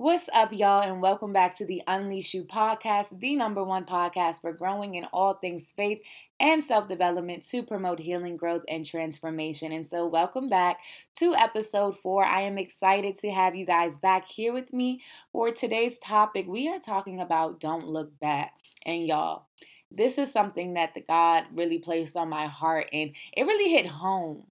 What's up, y'all, and welcome back to the Unleash You podcast, the number one podcast for growing in all things faith and self development to promote healing, growth, and transformation. And so, welcome back to episode four. I am excited to have you guys back here with me for today's topic. We are talking about don't look back. And y'all, this is something that the God really placed on my heart, and it really hit home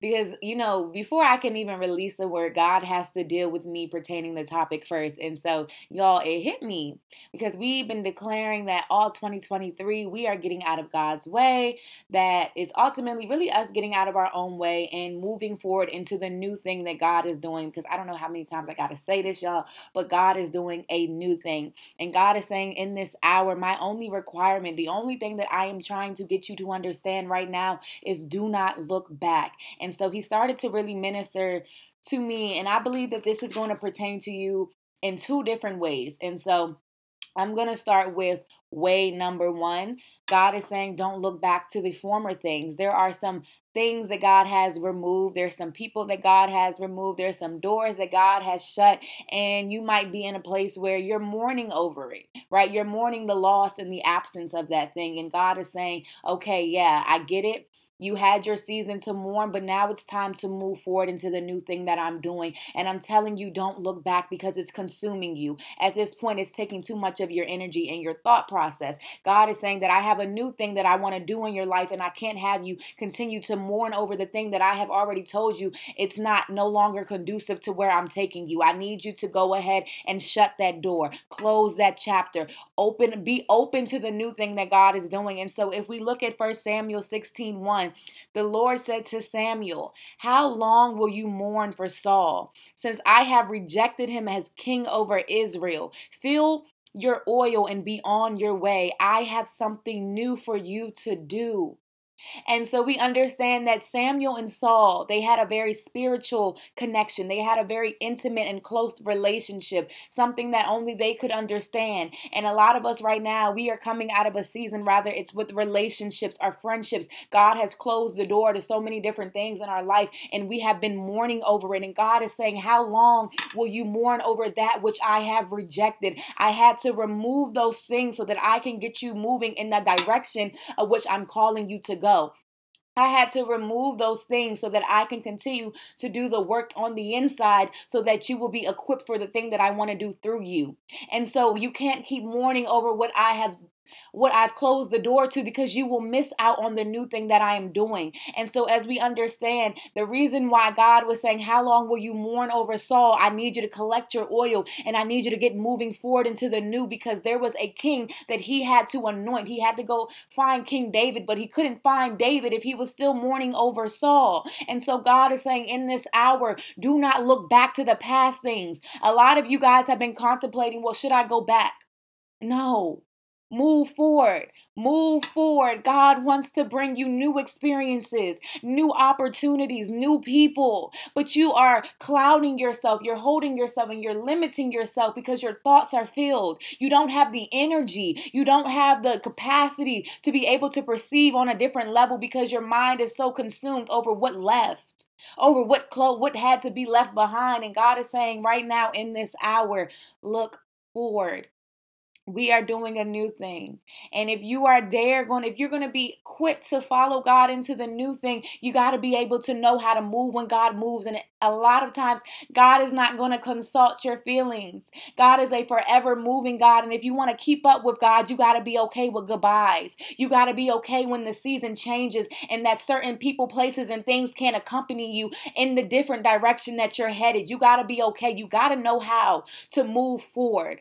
because you know before i can even release a word god has to deal with me pertaining the topic first. And so y'all it hit me because we've been declaring that all 2023 we are getting out of god's way. That it's ultimately really us getting out of our own way and moving forward into the new thing that god is doing. Because i don't know how many times i gotta say this y'all but god is doing a new thing. And god is saying in this hour my only requirement the only thing that i am trying to get you to understand right now is do not look back and so he started to really minister to me. And I believe that this is going to pertain to you in two different ways. And so I'm going to start with way number one. God is saying, don't look back to the former things. There are some things that God has removed. There's some people that God has removed. There's some doors that God has shut. And you might be in a place where you're mourning over it, right? You're mourning the loss and the absence of that thing. And God is saying, okay, yeah, I get it. You had your season to mourn, but now it's time to move forward into the new thing that I'm doing. And I'm telling you, don't look back because it's consuming you. At this point, it's taking too much of your energy and your thought process. God is saying that I have a new thing that I want to do in your life, and I can't have you continue to mourn over the thing that I have already told you it's not no longer conducive to where I'm taking you. I need you to go ahead and shut that door, close that chapter, open, be open to the new thing that God is doing. And so if we look at First Samuel 16 1, 1, the Lord said to Samuel, How long will you mourn for Saul, since I have rejected him as king over Israel? Fill your oil and be on your way. I have something new for you to do. And so we understand that Samuel and Saul, they had a very spiritual connection. They had a very intimate and close relationship, something that only they could understand. And a lot of us right now, we are coming out of a season, rather, it's with relationships, our friendships. God has closed the door to so many different things in our life, and we have been mourning over it. And God is saying, How long will you mourn over that which I have rejected? I had to remove those things so that I can get you moving in the direction of which I'm calling you to go. I had to remove those things so that I can continue to do the work on the inside so that you will be equipped for the thing that I want to do through you. And so you can't keep mourning over what I have what I've closed the door to because you will miss out on the new thing that I am doing. And so, as we understand, the reason why God was saying, How long will you mourn over Saul? I need you to collect your oil and I need you to get moving forward into the new because there was a king that he had to anoint. He had to go find King David, but he couldn't find David if he was still mourning over Saul. And so, God is saying, In this hour, do not look back to the past things. A lot of you guys have been contemplating, Well, should I go back? No, Move forward. Move forward. God wants to bring you new experiences, new opportunities, new people. But you are clouding yourself. You're holding yourself and you're limiting yourself because your thoughts are filled. You don't have the energy. You don't have the capacity to be able to perceive on a different level because your mind is so consumed over what left over what clo- what had to be left behind and God is saying right now in this hour look forward we are doing a new thing. And if you are there going if you're going to be quick to follow God into the new thing, you got to be able to know how to move when God moves and a lot of times God is not going to consult your feelings. God is a forever moving God and if you want to keep up with God, you got to be okay with goodbyes. You got to be okay when the season changes and that certain people, places and things can't accompany you in the different direction that you're headed. You got to be okay. You got to know how to move forward.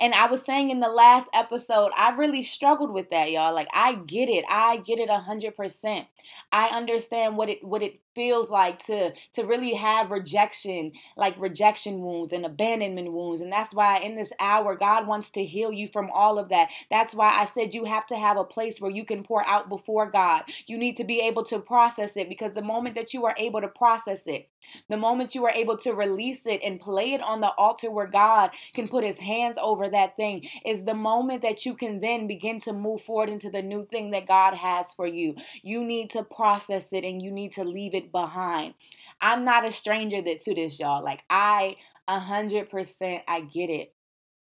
And I was saying in the last episode, I really struggled with that, y'all. Like I get it. I get it a hundred percent. I understand what it what it feels like to to really have rejection like rejection wounds and abandonment wounds and that's why in this hour God wants to heal you from all of that that's why I said you have to have a place where you can pour out before God you need to be able to process it because the moment that you are able to process it the moment you are able to release it and play it on the altar where God can put his hands over that thing is the moment that you can then begin to move forward into the new thing that God has for you you need to process it and you need to leave it behind. I'm not a stranger that to this, y'all. Like I A hundred percent. I get it.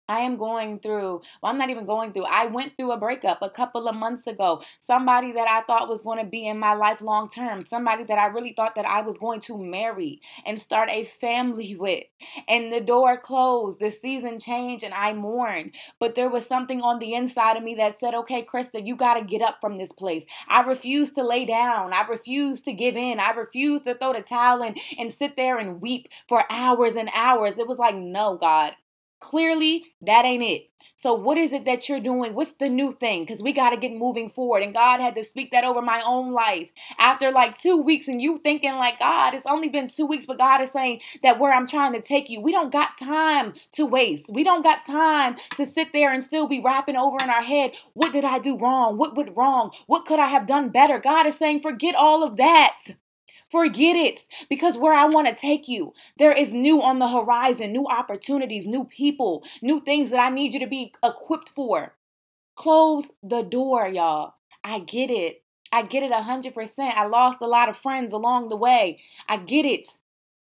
I am going through, well, I'm not even going through, I went through a breakup a couple of months ago. Somebody that I thought was going to be in my life long term, somebody that I really thought that I was going to marry and start a family with. And the door closed, the season changed, and I mourned. But there was something on the inside of me that said, okay, Krista, you got to get up from this place. I refuse to lay down. I refuse to give in. I refuse to throw the towel in and sit there and weep for hours and hours. It was like, no, God. Clearly, that ain't it. So, what is it that you're doing? What's the new thing? Because we got to get moving forward. And God had to speak that over my own life after like two weeks. And you thinking, like, God, it's only been two weeks, but God is saying that where I'm trying to take you, we don't got time to waste. We don't got time to sit there and still be rapping over in our head. What did I do wrong? What went wrong? What could I have done better? God is saying, forget all of that. Forget it because where I want to take you, there is new on the horizon, new opportunities, new people, new things that I need you to be equipped for. Close the door, y'all. I get it. I get it 100%. I lost a lot of friends along the way. I get it.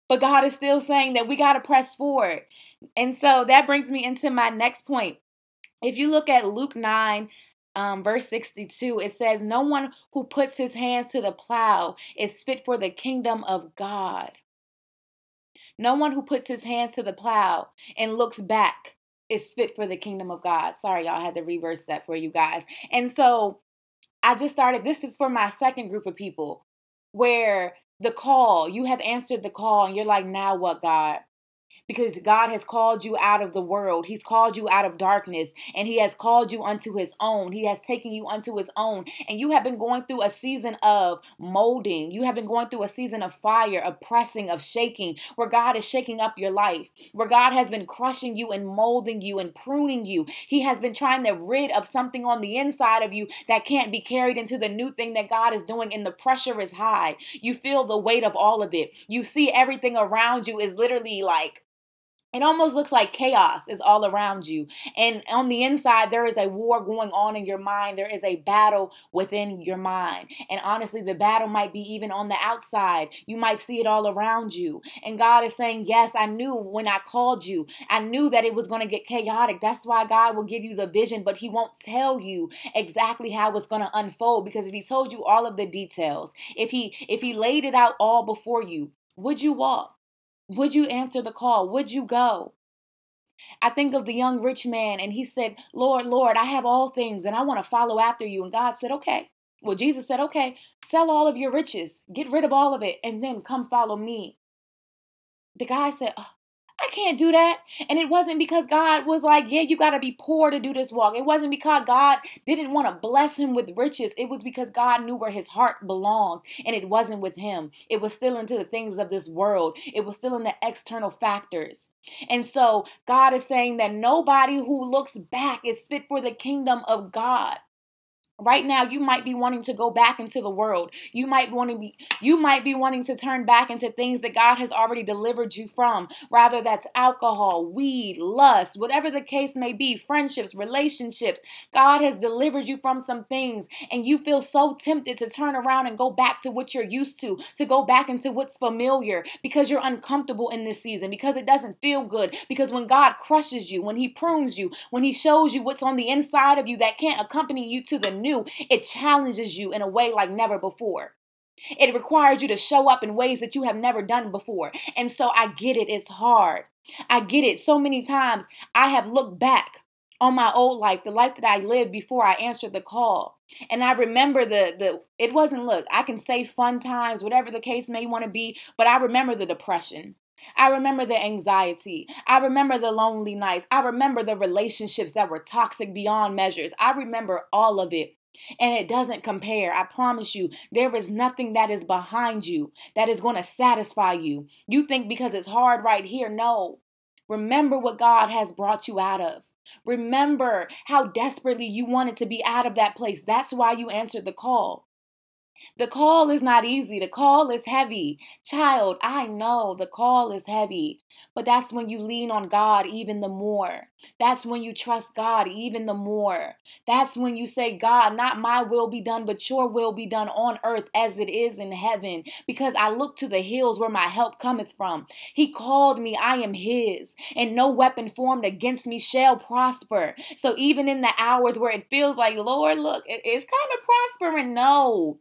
But God is still saying that we got to press forward. And so that brings me into my next point. If you look at Luke 9, um, verse 62, it says, No one who puts his hands to the plow is fit for the kingdom of God. No one who puts his hands to the plow and looks back is fit for the kingdom of God. Sorry, y'all I had to reverse that for you guys. And so I just started, this is for my second group of people where the call, you have answered the call, and you're like, Now what, God? Because God has called you out of the world. He's called you out of darkness and He has called you unto His own. He has taken you unto His own. And you have been going through a season of molding. You have been going through a season of fire, of pressing, of shaking, where God is shaking up your life, where God has been crushing you and molding you and pruning you. He has been trying to rid of something on the inside of you that can't be carried into the new thing that God is doing, and the pressure is high. You feel the weight of all of it. You see everything around you is literally like it almost looks like chaos is all around you. And on the inside, there is a war going on in your mind. There is a battle within your mind. And honestly, the battle might be even on the outside. You might see it all around you. And God is saying, Yes, I knew when I called you, I knew that it was going to get chaotic. That's why God will give you the vision, but He won't tell you exactly how it's going to unfold. Because if He told you all of the details, if He if He laid it out all before you, would you walk? Would you answer the call? Would you go? I think of the young rich man, and he said, Lord, Lord, I have all things, and I want to follow after you. And God said, Okay. Well, Jesus said, Okay, sell all of your riches, get rid of all of it, and then come follow me. The guy said, oh, Can't do that. And it wasn't because God was like, yeah, you got to be poor to do this walk. It wasn't because God didn't want to bless him with riches. It was because God knew where his heart belonged and it wasn't with him. It was still into the things of this world, it was still in the external factors. And so God is saying that nobody who looks back is fit for the kingdom of God. Right now, you might be wanting to go back into the world. You might want to be you might be wanting to turn back into things that God has already delivered you from. Rather that's alcohol, weed, lust, whatever the case may be, friendships, relationships. God has delivered you from some things and you feel so tempted to turn around and go back to what you're used to, to go back into what's familiar because you're uncomfortable in this season, because it doesn't feel good, because when God crushes you, when he prunes you, when he shows you what's on the inside of you that can't accompany you to the new new, it challenges you in a way like never before. It requires you to show up in ways that you have never done before. And so I get it, it's hard. I get it. So many times I have looked back on my old life, the life that I lived before I answered the call. And I remember the the it wasn't look, I can say fun times, whatever the case may want to be, but I remember the depression. I remember the anxiety. I remember the lonely nights. I remember the relationships that were toxic beyond measures. I remember all of it. And it doesn't compare. I promise you, there is nothing that is behind you that is going to satisfy you. You think because it's hard right here. No. Remember what God has brought you out of. Remember how desperately you wanted to be out of that place. That's why you answered the call. The call is not easy. The call is heavy. Child, I know the call is heavy, but that's when you lean on God even the more. That's when you trust God even the more. That's when you say, God, not my will be done, but your will be done on earth as it is in heaven. Because I look to the hills where my help cometh from. He called me, I am His, and no weapon formed against me shall prosper. So even in the hours where it feels like, Lord, look, it's kind of prospering, no.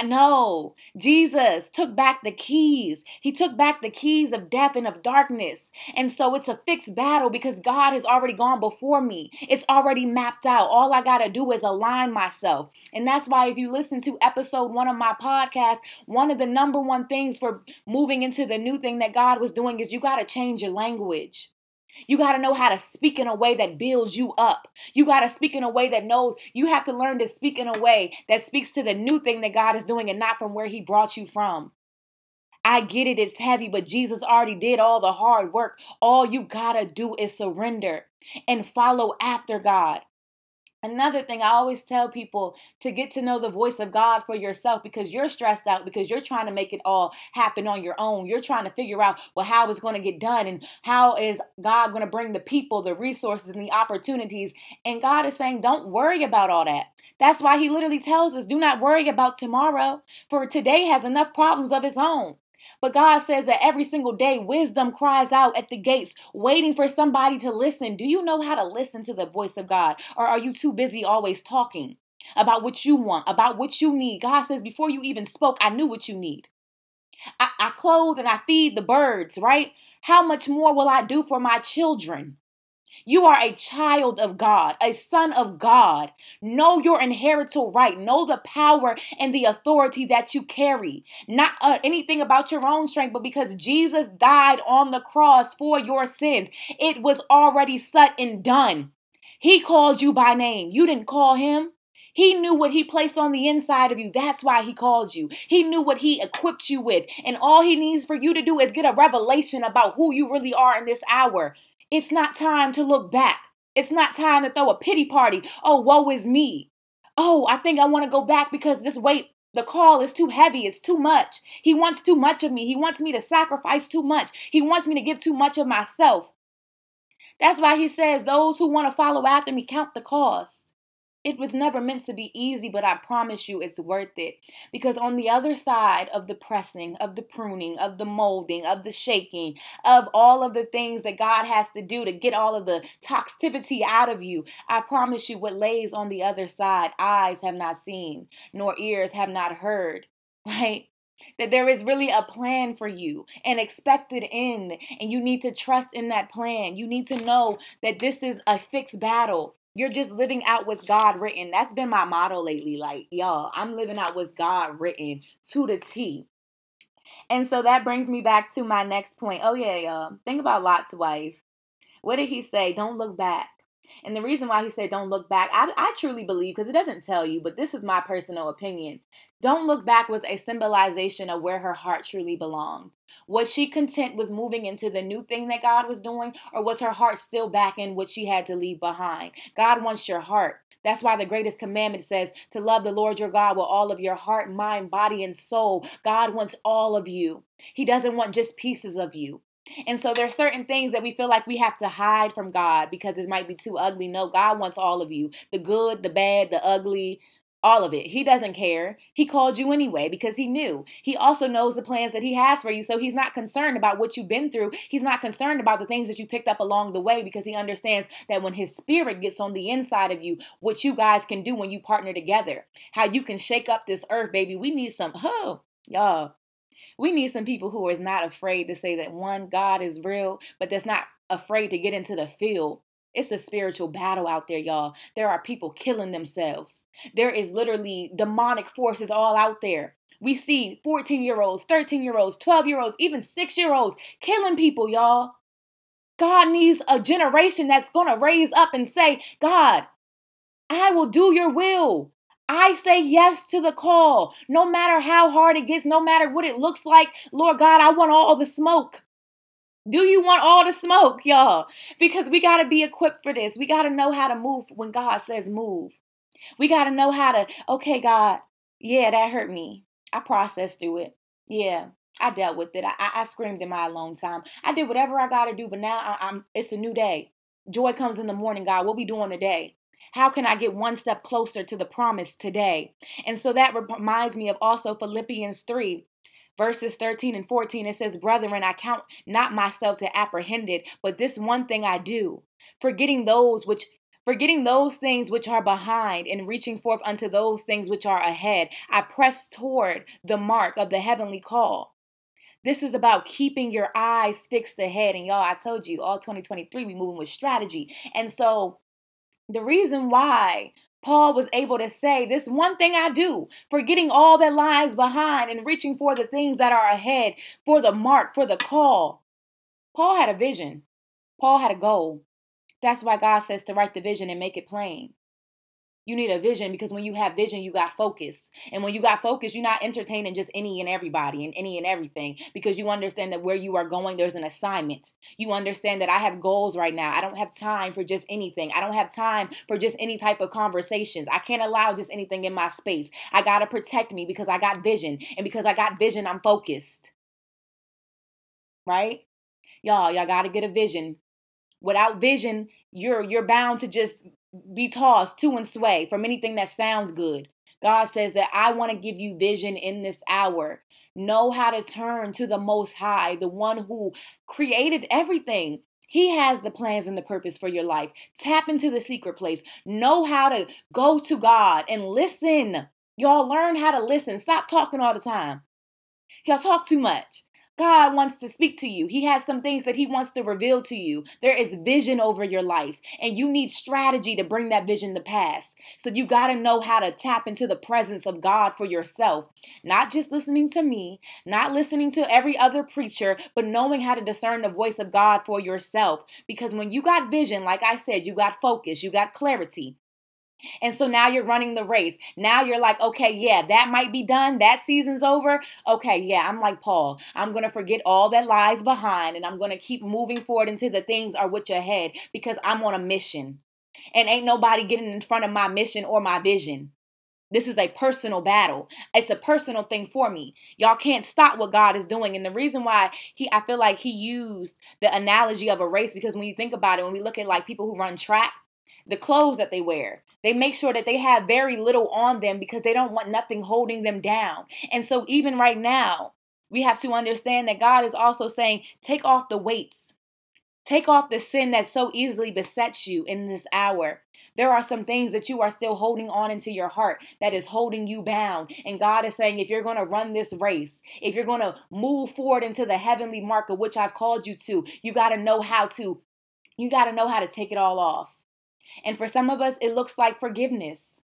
I know Jesus took back the keys. He took back the keys of death and of darkness. And so it's a fixed battle because God has already gone before me. It's already mapped out. All I got to do is align myself. And that's why, if you listen to episode one of my podcast, one of the number one things for moving into the new thing that God was doing is you got to change your language. You got to know how to speak in a way that builds you up. You got to speak in a way that knows you have to learn to speak in a way that speaks to the new thing that God is doing and not from where He brought you from. I get it, it's heavy, but Jesus already did all the hard work. All you got to do is surrender and follow after God. Another thing I always tell people to get to know the voice of God for yourself because you're stressed out because you're trying to make it all happen on your own. You're trying to figure out well how it's going to get done and how is God going to bring the people, the resources and the opportunities. And God is saying don't worry about all that. That's why he literally tells us do not worry about tomorrow for today has enough problems of its own. But God says that every single day, wisdom cries out at the gates, waiting for somebody to listen. Do you know how to listen to the voice of God? Or are you too busy always talking about what you want, about what you need? God says, before you even spoke, I knew what you need. I, I clothe and I feed the birds, right? How much more will I do for my children? You are a child of God, a son of God. Know your inheritable right. Know the power and the authority that you carry. Not uh, anything about your own strength, but because Jesus died on the cross for your sins. It was already set and done. He calls you by name. You didn't call him. He knew what he placed on the inside of you. That's why he called you. He knew what he equipped you with. And all he needs for you to do is get a revelation about who you really are in this hour. It's not time to look back. It's not time to throw a pity party. Oh, woe is me. Oh, I think I want to go back because this weight, the call is too heavy. It's too much. He wants too much of me. He wants me to sacrifice too much. He wants me to give too much of myself. That's why he says, Those who want to follow after me count the cost. It was never meant to be easy, but I promise you it's worth it. Because on the other side of the pressing, of the pruning, of the molding, of the shaking, of all of the things that God has to do to get all of the toxicity out of you, I promise you what lays on the other side, eyes have not seen, nor ears have not heard, right? That there is really a plan for you, an expected end, and you need to trust in that plan. You need to know that this is a fixed battle you're just living out what's God written. That's been my motto lately. Like, y'all, I'm living out what's God written to the T. And so that brings me back to my next point. Oh, yeah, y'all. Think about Lot's wife. What did he say? Don't look back. And the reason why he said don't look back, I, I truly believe, because it doesn't tell you, but this is my personal opinion. Don't look back was a symbolization of where her heart truly belonged. Was she content with moving into the new thing that God was doing, or was her heart still back in what she had to leave behind? God wants your heart. That's why the greatest commandment says to love the Lord your God with all of your heart, mind, body, and soul. God wants all of you. He doesn't want just pieces of you. And so there's certain things that we feel like we have to hide from God because it might be too ugly. No, God wants all of you. The good, the bad, the ugly, all of it. He doesn't care. He called you anyway because he knew. He also knows the plans that he has for you. So he's not concerned about what you've been through. He's not concerned about the things that you picked up along the way because he understands that when his spirit gets on the inside of you, what you guys can do when you partner together, how you can shake up this earth, baby. We need some, oh, y'all. We need some people who is not afraid to say that one, God is real, but that's not afraid to get into the field it's a spiritual battle out there, y'all. There are people killing themselves. There is literally demonic forces all out there. We see 14 year olds, 13 year olds, 12 year olds, even six year olds killing people, y'all. God needs a generation that's going to raise up and say, God, I will do your will. I say yes to the call. No matter how hard it gets, no matter what it looks like, Lord God, I want all the smoke. Do you want all the smoke, y'all? Because we got to be equipped for this. We got to know how to move when God says move. We got to know how to, okay, God, Yeah, that hurt me. I processed through it. Yeah, I dealt with it. I, I screamed in my alone time. I did whatever I got to do, but now I, I'm. It's a new day. Joy comes in the morning, God. What we doing today? How can I get one step closer to the promise today? And so that reminds me of also Philippians 3, verses 13 and 14. It says, Brethren, I count not myself to apprehended, but this one thing I do, forgetting those which forgetting those things which are behind and reaching forth unto those things which are ahead. I press toward the mark of the heavenly call. This is about keeping your eyes fixed ahead. And y'all, I told you, all 2023, we moving with strategy. And so the reason why Paul was able to say, This one thing I do, forgetting all that lies behind and reaching for the things that are ahead, for the mark, for the call. Paul had a vision, Paul had a goal. That's why God says to write the vision and make it plain. You need a vision because when you have vision, you got focus. And when you got focus, you're not entertaining just any and everybody and any and everything because you understand that where you are going, there's an assignment. You understand that I have goals right now. I don't have time for just anything. I don't have time for just any type of conversations. I can't allow just anything in my space. I got to protect me because I got vision. And because I got vision, I'm focused. Right? Y'all, y'all got to get a vision. Without vision, you're you're bound to just be tossed to and sway from anything that sounds good. God says that I want to give you vision in this hour. Know how to turn to the Most High, the one who created everything. He has the plans and the purpose for your life. Tap into the secret place. Know how to go to God and listen. Y'all learn how to listen. Stop talking all the time. Y'all talk too much. God wants to speak to you. He has some things that He wants to reveal to you. There is vision over your life, and you need strategy to bring that vision to pass. So you got to know how to tap into the presence of God for yourself. Not just listening to me, not listening to every other preacher, but knowing how to discern the voice of God for yourself. Because when you got vision, like I said, you got focus, you got clarity. And so now you're running the race. Now you're like, okay, yeah, that might be done. That season's over. Okay, yeah, I'm like Paul. I'm going to forget all that lies behind and I'm going to keep moving forward into the things are which ahead because I'm on a mission. And ain't nobody getting in front of my mission or my vision. This is a personal battle. It's a personal thing for me. Y'all can't stop what God is doing. And the reason why he I feel like he used the analogy of a race because when you think about it, when we look at like people who run track, the clothes that they wear. They make sure that they have very little on them because they don't want nothing holding them down. And so, even right now, we have to understand that God is also saying, take off the weights. Take off the sin that so easily besets you in this hour. There are some things that you are still holding on into your heart that is holding you bound. And God is saying, if you're going to run this race, if you're going to move forward into the heavenly mark of which I've called you to, you got to know how to, you got to know how to take it all off. And for some of us, it looks like forgiveness.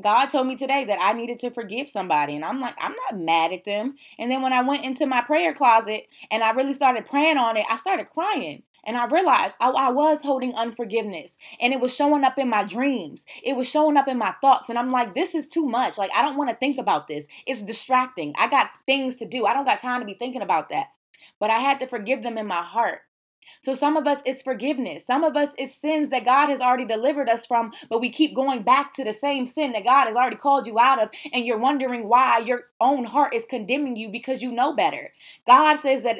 God told me today that I needed to forgive somebody. And I'm like, I'm not mad at them. And then when I went into my prayer closet and I really started praying on it, I started crying. And I realized I, I, was holding unforgiveness and it was showing up in my dreams. It was showing up in my thoughts. And I'm like, this is too much. Like, I don't want to think about this. It's distracting. I got things to do. I don't got time to be thinking about that. But I had to forgive them in my heart. So some of us it's forgiveness. Some of us it's sins that God has already delivered us from, but we keep going back to the same sin that God has already called you out of and you're wondering why your own heart is condemning you because you know better. God says that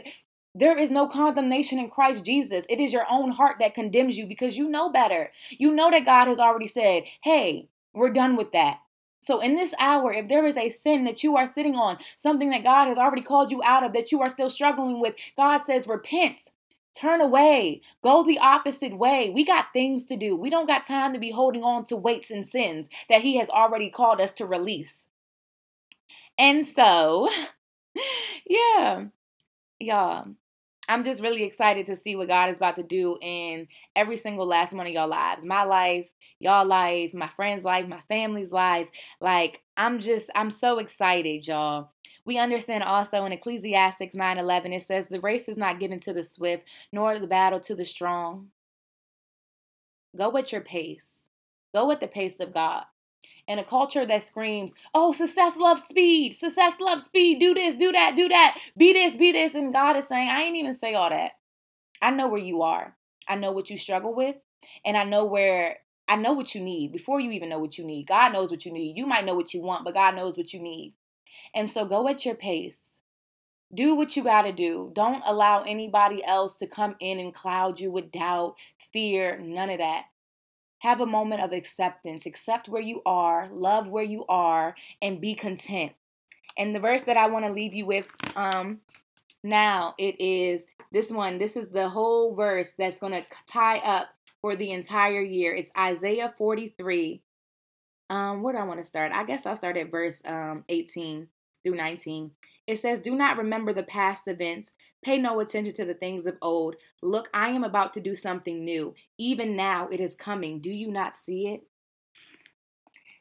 there is no condemnation in Christ Jesus. It is your own heart that condemns you because you know better. You know that God has already said, "Hey, we're done with that." So, in this hour, if there is a sin that you are sitting on, something that God has already called you out of that you are still struggling with, God says, repent. Turn away. Go the opposite way. We got things to do. We don't got time to be holding on to weights and sins that He has already called us to release. And so, yeah, y'all, I'm just really excited to see what God is about to do in every single last one of y'all lives. My life, y'all life, my friends' life, my family's life. Like, I'm just, I'm so excited, y'all. We understand also in Ecclesiastics 9:11 it says the race is not given to the swift nor the battle to the strong. Go at your pace. Go at the pace of God. In a culture that screams, "Oh, success loves speed. Success loves speed. Do this, do that, do that. Be this, be this." And God is saying, "I ain't even say all that. I know where you are. I know what you struggle with, and I know where I know what you need before you even know what you need. God knows what you need. You might know what you want, but God knows what you need. And so go at your pace. Do what you got to do. Don't allow anybody else to come in and cloud you with doubt, fear, none of that. Have a moment of acceptance. Accept where you are, love where you are, and be content. And the verse that I want to leave you with um, now it is this one. This is the whole verse that's going to tie up for the entire year. It's Isaiah 43. Um, where do I want to start? I guess I'll start at verse um 18 through 19. It says, Do not remember the past events. Pay no attention to the things of old. Look, I am about to do something new. Even now it is coming. Do you not see it?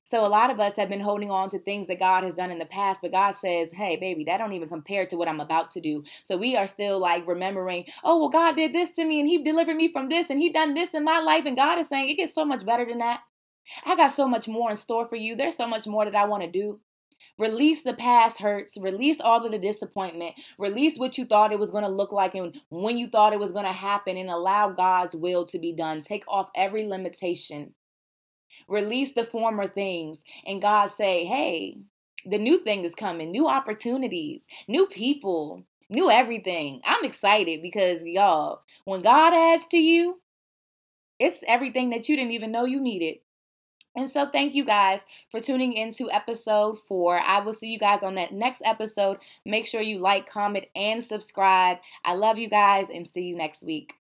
So a lot of us have been holding on to things that God has done in the past, but God says, "Hey, baby, that don't even compare to what I'm about to do." So we are still like remembering, "Oh, well, God did this to me, and He delivered me from this, and He done this in my life." And God is saying, "It gets so much better than that. I got so much more in store for you. There's so much more that I want to do." Release the past hurts. Release all of the disappointment. Release what you thought it was going to look like and when you thought it was going to happen and allow God's will to be done. Take off every limitation. Release the former things and God say, "Hey, the new thing is coming. New opportunities, new people, new everything." I'm excited because y'all, when God adds to you, it's everything that you didn't even know you needed. And so, thank you guys for tuning into episode four. I will see you guys on that next episode. Make sure you like, comment, and subscribe. I love you guys and see you next week.